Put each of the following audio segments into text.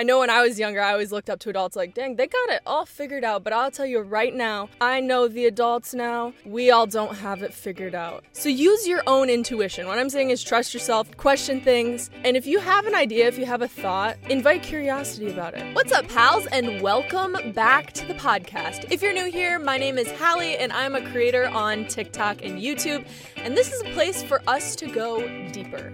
I know when I was younger, I always looked up to adults like, dang, they got it all figured out. But I'll tell you right now, I know the adults now, we all don't have it figured out. So use your own intuition. What I'm saying is trust yourself, question things, and if you have an idea, if you have a thought, invite curiosity about it. What's up, pals, and welcome back to the podcast. If you're new here, my name is Hallee, and I'm a creator on TikTok and YouTube, and this is a place for us to go deeper.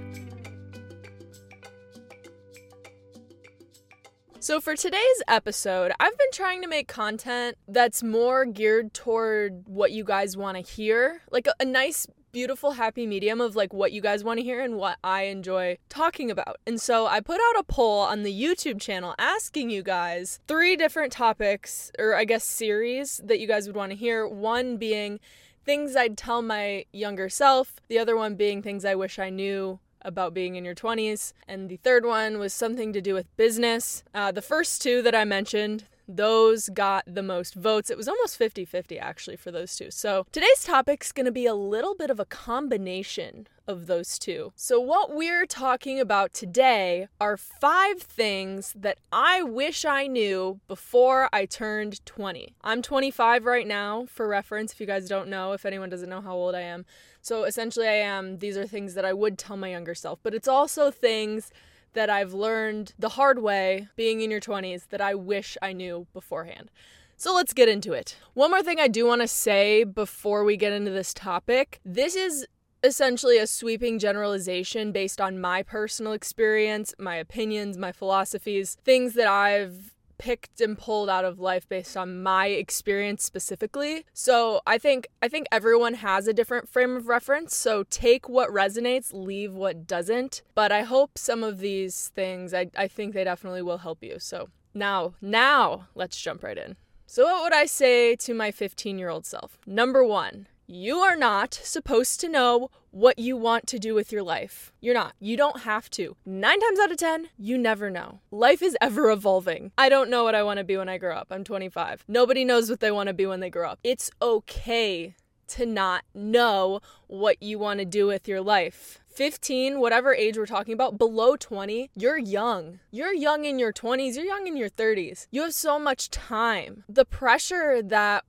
So, for today's episode, I've been trying to make content that's more geared toward what you guys want to hear, like a, a, nice, beautiful, happy medium of like what you guys want to hear and what I enjoy talking about. And so, I put out a poll on the YouTube channel asking you guys three different topics, or I guess series, that you guys would want to hear. One being things I'd tell my younger self, the other one being things I wish I knew about being in your 20s. And the third one was something to do with business. Uh, the first two that I mentioned, those got the most votes. It was almost 50 50 actually for those two. So today's topic's gonna be a little bit of a combination of those two. So, what we're talking about today are five things that I wish I knew before I turned 20. I'm 25 right now, for reference, if you guys don't know, if anyone doesn't know how old I am. So, essentially, I am, these are things that I would tell my younger self, but it's also things that I've learned the hard way being in your 20s that I wish I knew beforehand. So let's get into it. One more thing I do want to say before we get into this topic this is essentially a sweeping generalization based on my personal experience, my opinions, my philosophies, things that I've picked and pulled out of life based on my experience specifically. So, I think I think everyone has a different frame of reference, so take what resonates, leave what doesn't. But I hope some of these things I I think they definitely will help you. So, now, now let's jump right in. So, what would I say to my 15-year-old self? Number 1, you are not supposed to know what you want to do with your life. You're not. You don't have to. Nine times out of 10, you never know. Life is ever evolving. I don't know what I want to be when I grow up. I'm 25. Nobody knows what they want to be when they grow up. It's okay to not know what you want to do with your life. 15, whatever age we're talking about, below 20, you're young. You're young in your 20s, you're young in your 30s. You have so much time. The pressure that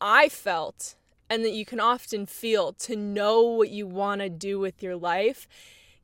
I felt and that you can often feel to know what you want to do with your life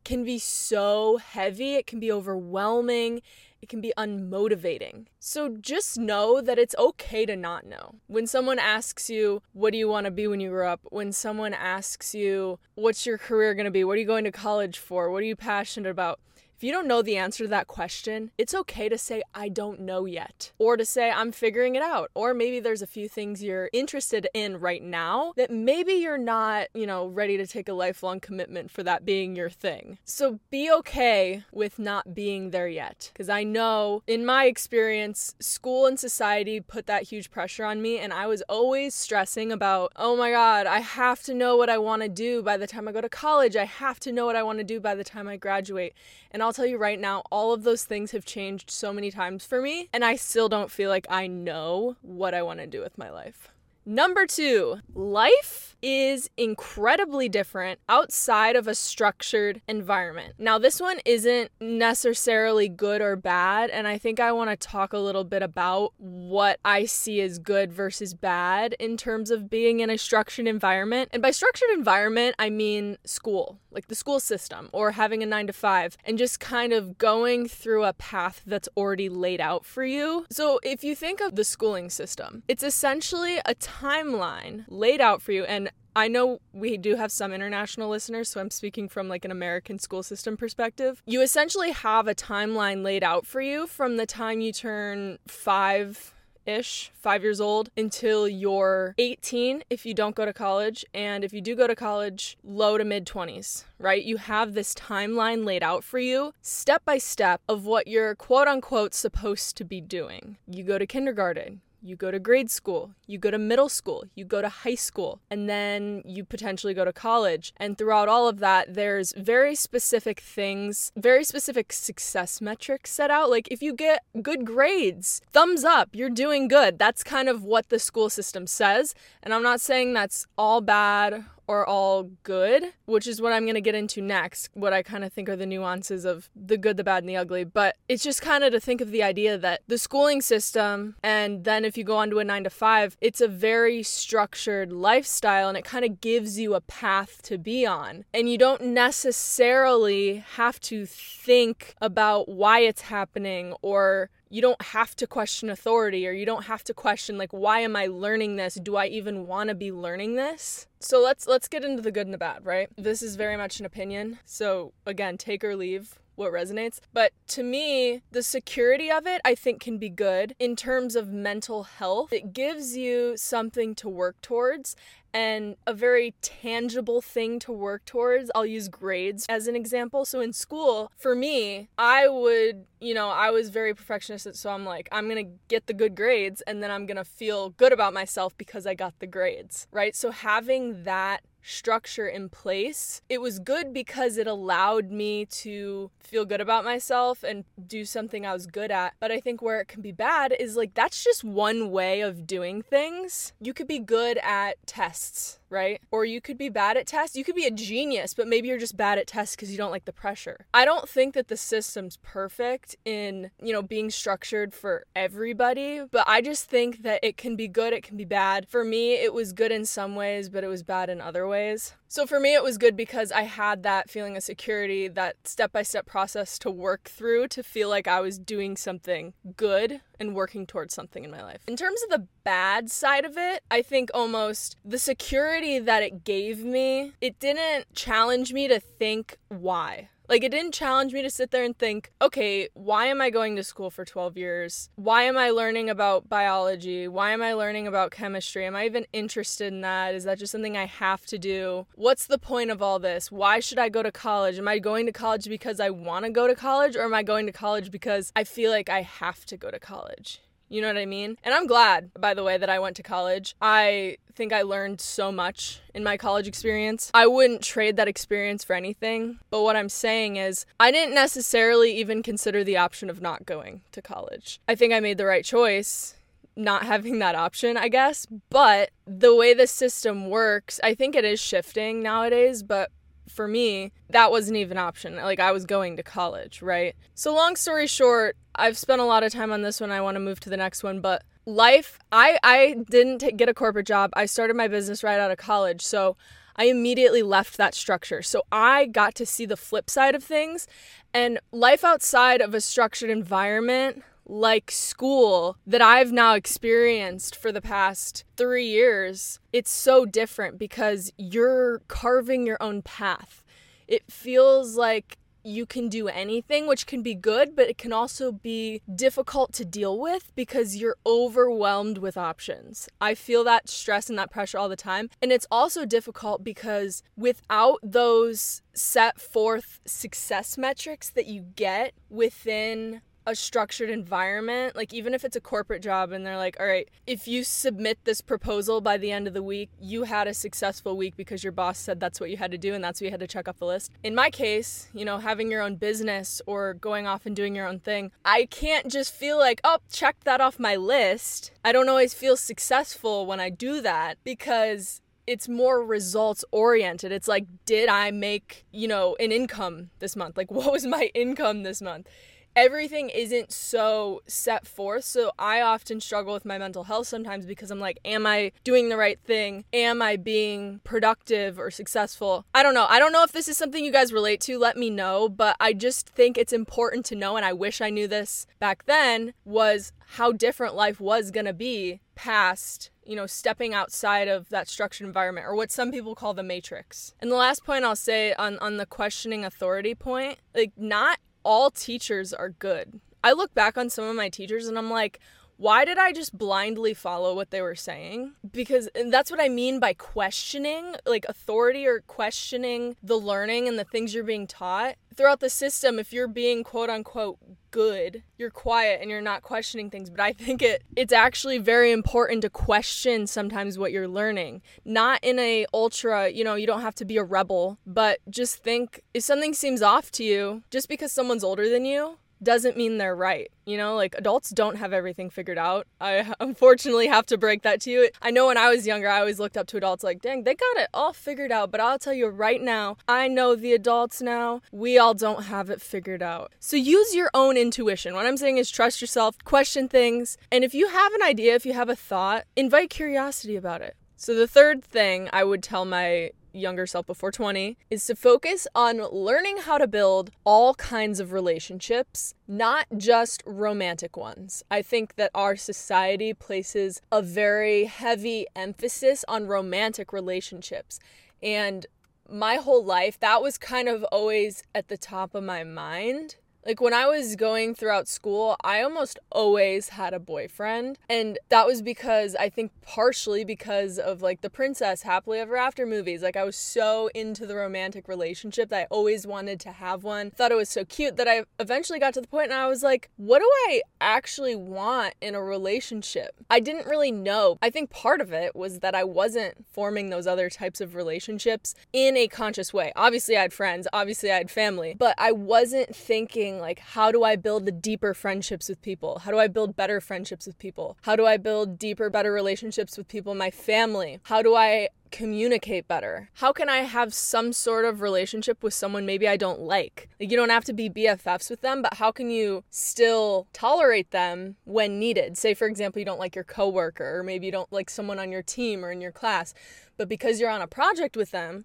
can be so heavy, it can be overwhelming, it can be unmotivating. So just know that it's okay to not know. When someone asks you, What do you want to be when you grow up? When someone asks you, What's your career going to be? What are you going to college for? What are you passionate about? If you don't know the answer to that question, it's okay to say, I don't know yet, or to say, I'm figuring it out. Or maybe there's a few things you're interested in right now that maybe you're not, you know, ready to take a lifelong commitment for that being your thing. So be okay with not being there yet. Because I know in my experience, school and society put that huge pressure on me, and I was always stressing about, oh my God, I have to know what I want to do by the time I go to college. I have to know what I want to do by the time I graduate. And I'll tell you right now, all of those things have changed so many times for me, and I still don't feel like I know what I want to do with my life. Number two, life is incredibly different outside of a structured environment. Now, this one isn't necessarily good or bad, and I think I want to talk a little bit about what I see as good versus bad in terms of being in a structured environment. And by structured environment, I mean school, like the school system, or having a nine to five, and just kind of going through a path that's already laid out for you. So, if you think of the schooling system, it's essentially a timeline laid out for you, and I know we do have some international listeners, so I'm speaking from like an American school system perspective. You essentially have a timeline laid out for you from the time you turn five ish, five years old, until you're 18 if you don't go to college. And if you do go to college, low to mid 20s, right? You have this timeline laid out for you, step by step, of what you're quote unquote supposed to be doing. You go to kindergarten, you go to grade school, you go to middle school, you go to high school, and then you potentially go to college. And throughout all of that, there's very specific things, very specific success metrics set out. Like if you get good grades, thumbs up, you're doing good. That's kind of what the school system says. And I'm not saying that's all bad are all good, which is what I'm going to get into next, what I kind of think are the nuances of the good, the bad, and the ugly. But it's just kind of to think of the idea that the schooling system, and then if you go on to a nine to five, it's a very structured lifestyle and it kind of gives you a path to be on. And you don't necessarily have to think about why it's happening or you don't have to question authority or you don't have to question like why am i learning this do i even want to be learning this so let's let's get into the good and the bad right this is very much an opinion so again take or leave what resonates. But to me, the security of it, I think, can be good in terms of mental health. It gives you something to work towards and a very tangible thing to work towards. I'll use grades as an example. So in school, for me, I would, you know, I was very perfectionist. So I'm like, I'm going to get the good grades and then I'm going to feel good about myself because I got the grades, right? So having that structure in place. It was good because it allowed me to feel good about myself and do something I was good at. But I think where it can be bad is like that's just one way of doing things. You could be good at tests right? Or you could be bad at tests. You could be a genius, but maybe you're just bad at tests because you don't like the pressure. I don't think that the system's perfect in, you know, being structured for everybody, but I just think that it can be good, it can be bad. For me, it was good in some ways, but it was bad in other ways. So for me, it was good because I had that feeling of security, that step by step process to work through to feel like I was doing something good and working towards something in my life. In terms of the bad side of it, I think almost the security that it gave me, it didn't challenge me to think why. Like, it didn't challenge me to sit there and think, okay, why am I going to school for 12 years? Why am I learning about biology? Why am I learning about chemistry? Am I even interested in that? Is that just something I have to do? What's the point of all this? Why should I go to college? Am I going to college because I want to go to college, or am I going to college because I feel like I have to go to college? You know what I mean? And I'm glad, by the way, that I went to college. I think I learned so much in my college experience. I wouldn't trade that experience for anything. But what I'm saying is, I didn't necessarily even consider the option of not going to college. I think I made the right choice not having that option, I guess. But the way the system works, I think it is shifting nowadays, but for me, that wasn't even an option. Like I was going to college, right? So long story short, I've spent a lot of time on this one. I want to move to the next one, but life, I I didn't t- get a corporate job. I started my business right out of college. So I immediately left that structure. So I got to see the flip side of things and life outside of a structured environment like school that I've now experienced for the past three years, it's so different because you're carving your own path. It feels like you can do anything, which can be good, but it can also be difficult to deal with because you're overwhelmed with options. I feel that stress and that pressure all the time. And it's also difficult because without those set forth success metrics that you get within a structured environment, like even if it's a corporate job and they're like, all right, if you submit this proposal by the end of the week, you had a successful week because your boss said that's what you had to do and that's what you had to check off the list. In my case, you know, having your own business or going off and doing your own thing, I can't just feel like, oh, check that off my list. I don't always feel successful when I do that because it's more results oriented. It's like, did I make, you know, an income this month? Like, what was my income this month? Everything isn't so set forth. So I often struggle with my mental health sometimes because I'm like, am I doing the right thing? Am I being productive or successful? I don't know. I don't know if this is something you guys relate to. Let me know. But I just think it's important to know, and I wish I knew this back then, was how different life was going to be past you know, stepping outside of that structured environment or what some people call the matrix. And the last point I'll say on, on the questioning authority point, like not all teachers are good. I look back on some of my teachers and I'm like, why did I just blindly follow what they were saying? Because that's what I mean by questioning, like authority or questioning the learning and the things you're being taught. Throughout the system, if you're being quote unquote good, you're quiet and you're not questioning things. But I think it it's actually very important to question sometimes what you're learning. Not in a ultra, you know, you don't have to be a rebel, but just think if something seems off to you, just because someone's older than you, doesn't mean they're right. You know, like adults don't have everything figured out. I unfortunately have to break that to you. I know when I was younger, I always looked up to adults like, dang, they got it all figured out. But I'll tell you right now, I know the adults now, we all don't have it figured out. So use your own intuition. What I'm saying is trust yourself, question things, and if you have an idea, if you have a thought, invite curiosity about it. So, the third thing I would tell my younger self before 20 is to focus on learning how to build all kinds of relationships, not just romantic ones. I think that our society places a very heavy emphasis on romantic relationships. And my whole life, that was kind of always at the top of my mind. Like when I was going throughout school, I almost always had a boyfriend. And that was because I think partially because of like the princess happily ever after movies. Like I was so into the romantic relationship that I always wanted to have one. Thought it was so cute that I eventually got to the point and I was like, what do I actually want in a relationship? I didn't really know. I think part of it was that I wasn't forming those other types of relationships in a conscious way. Obviously, I had friends, obviously, I had family, but I wasn't thinking thinking like how do I build the deeper friendships with people? How do I build better friendships with people? How do I build deeper better relationships with people in my family? How do I communicate better? How can I have some sort of relationship with someone maybe I don't like? Like you don't have to be BFFs with them, but how can you still tolerate them when needed? Say for example you don't like your coworker or maybe you don't like someone on your team or in your class, but because you're on a project with them,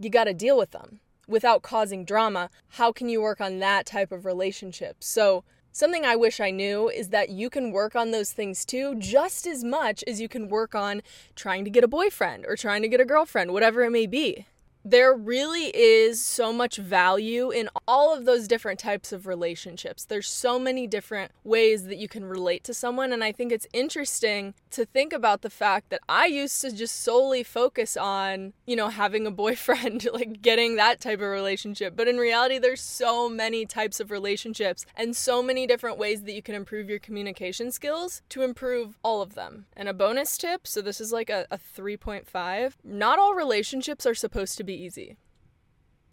you got to deal with them without causing drama, how can you work on that type of relationship? So, something I wish I knew is that you can work on those things too, just as much as you can work on trying to get a boyfriend or trying to get a girlfriend, whatever it may be there really is so much value in all of those different types of relationships. There's so many different ways that you can relate to someone. And I think it's interesting to think about the fact that I used to just solely focus on, you know, having a boyfriend, like getting that type of relationship. But in reality, there's so many types of relationships and so many different ways that you can improve your communication skills to improve all of them. And a bonus tip so this is like a, a 3.5 not all relationships are supposed to be easy.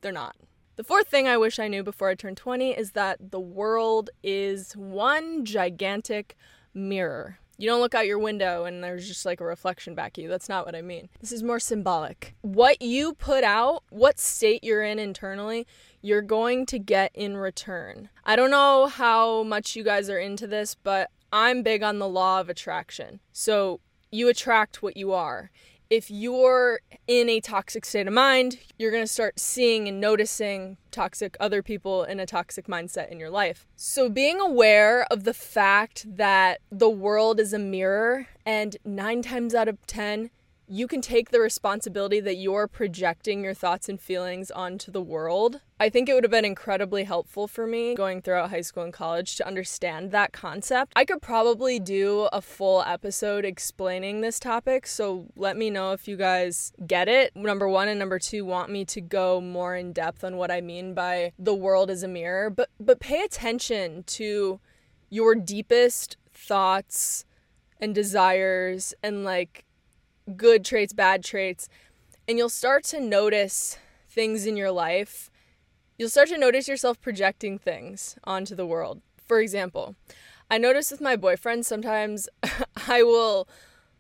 They're not. The fourth thing I wish I knew before I turned 20 is that the world is one gigantic mirror. You don't look out your window and there's just like a reflection back at you. That's not what I mean. This is more symbolic. What you put out, what state you're in internally, you're going to get in return. I don't know how much you guys are into this, but I'm big on the law of attraction. So you attract what you are if you're in a toxic state of mind, you're going to start seeing and noticing toxic other people in a toxic mindset in your life. So, being aware of the fact that the world is a mirror, and nine times out of 10, you can take the responsibility that you're projecting your thoughts and feelings onto the world. I think it would have been incredibly helpful for me going throughout high school and college to understand that concept. I could probably do a full episode explaining this topic, so let me know if you guys get it. Number one and number two want me to go more in depth on what I mean by the world is a mirror, but but pay attention to your deepest thoughts and desires and like good traits, bad traits, and you'll start to notice things in your life. You'll start to notice yourself projecting things onto the world. For example, I notice with my boyfriend sometimes I will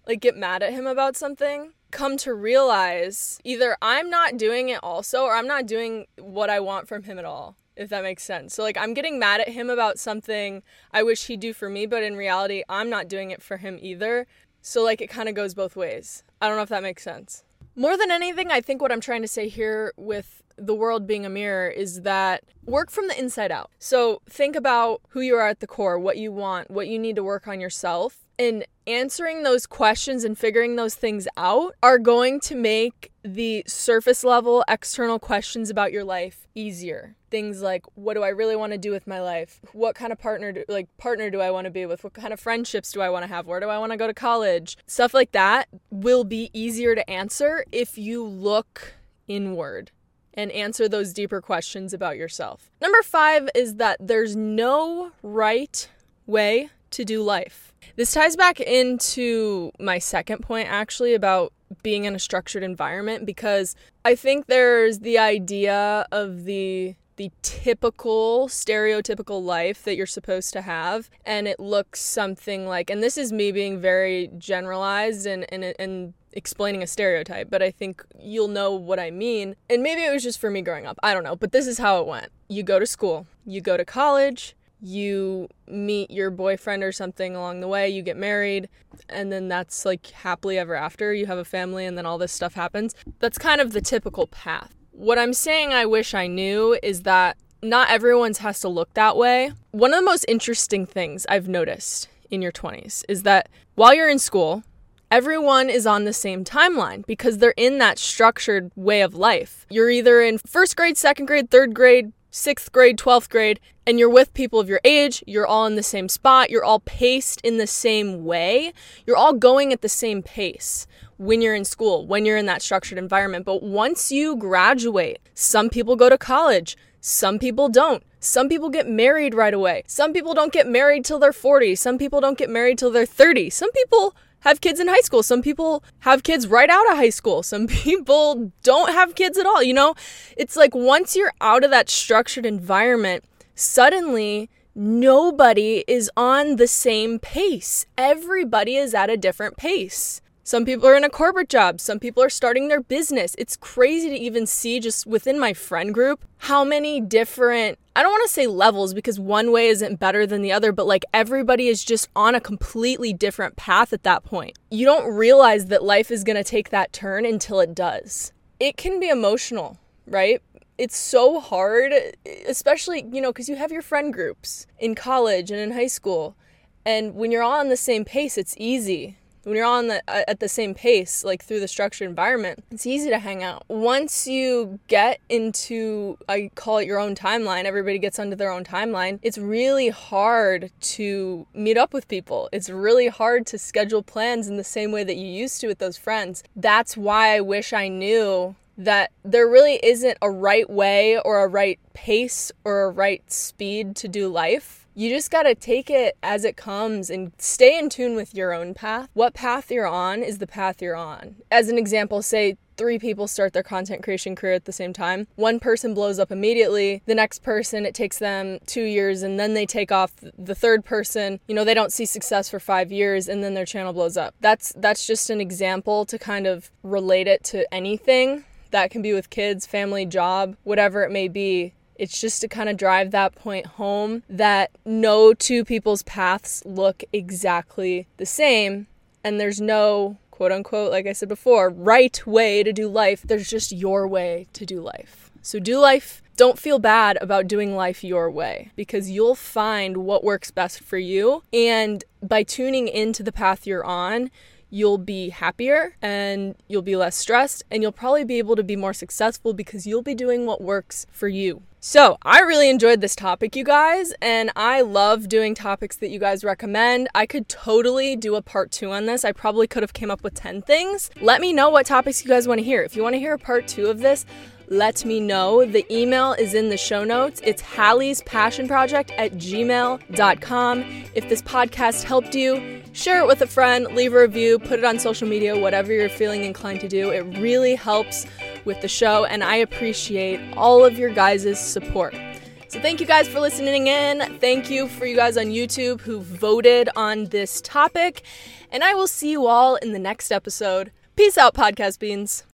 like get mad at him about something, come to realize either I'm not doing it also or I'm not doing what I want from him at all if that makes sense. So like I'm getting mad at him about something I wish he'd do for me, but in reality I'm not doing it for him either. So, like, it kind of goes both ways. I don't know if that makes sense. More than anything, I think what I'm trying to say here with the world being a mirror is that work from the inside out. So, think about who you are at the core, what you want, what you need to work on yourself, and answering those questions and figuring those things out are going to make the surface level external questions about your life easier. Things like what do I really want to do with my life? What kind of partner do, like partner do I want to be with? What kind of friendships do I want to have? Where do I want to go to college? Stuff like that will be easier to answer if you look inward and answer those deeper questions about yourself. Number 5 is that there's no right way to do life. This ties back into my second point, actually, about being in a structured environment because I think there's the idea of the the typical stereotypical life that you're supposed to have and it looks something like and this is me being very generalized and and, and explaining a stereotype but i think you'll know what i mean and maybe it was just for me growing up i don't know but this is how it went you go to school you go to college you meet your boyfriend or something along the way, you get married, and then that's like happily ever after. You have a family, and then all this stuff happens. That's kind of the typical path. What I'm saying I wish I knew is that not everyone's has to look that way. One of the most interesting things I've noticed in your 20s is that while you're in school, everyone is on the same timeline because they're in that structured way of life. You're either in first grade, second grade, third grade, sixth grade, 12th grade, and you're with people of your age, you're all in the same spot, you're all paced in the same way, you're all going at the same pace when you're in school, when you're in that structured environment. But once you graduate, some people go to college, some people don't. Some people get married right away. Some people don't get married till they're 40. Some people don't get married till they're 30. Some people have kids in high school. Some people have kids right out of high school. Some people don't have kids at all. You know, it's like once you're out of that structured environment, suddenly nobody is on the same pace. Everybody is at a different pace. Some people are in a corporate job. Some people are starting their business. It's crazy to even see just within my friend group how many different, I don't want to say levels because one way isn't better than the other, but like everybody is just on a completely different path at that point. You don't realize that life is going to take that turn until it does. It can be emotional, right? it's so hard, especially, you know, because you have your friend groups in college and in high school. And when you're all on the same pace, it's easy when you're on the uh, at the same pace like through the structured environment it's easy to hang out. Once you get into i call it your own timeline everybody gets onto their own timeline it's really hard to meet up with people. It's really hard to schedule plans in the same way that you used to with those friends. That's why i wish i knew that there really isn't a right way or a right pace or a right speed to do life you just got to take it as it comes and stay in tune with your own path. What path you're on is the path you're on. As an example, say three people start their content creation career at the same time. One person blows up immediately. The next person, it takes them two years and then they take off. The third person, you know, they don't see success for five years and then their channel blows up. That's that's just an example to kind of relate it to anything. That can be with kids, family, job, whatever it may be. It's just to kind of drive that point home that no two people's paths look exactly the same. And there's no quote unquote, like I said before, right way to do life. There's just your way to do life. So do life. Don't feel bad about doing life your way because you'll find what works best for you. And by tuning into the path you're on, you'll be happier and you'll be less stressed and you'll probably be able to be more successful because you'll be doing what works for you. So, I really enjoyed this topic, you guys, and I love doing topics that you guys recommend. I could totally do a part two on this. I probably could have came up with 10 things. Let me know what topics you guys want to hear. If you want to hear a part two of this, let me know. The email is in the show notes. It's Hallee's Passion Project at gmail.com. If this podcast helped you, share it with a friend, leave a review, put it on social media, whatever you're feeling inclined to do. It really helps with the show, and I appreciate all of your guys' support. So, thank you guys for listening in. Thank you for you guys on YouTube who voted on this topic. And I will see you all in the next episode. Peace out, Podcast Beans.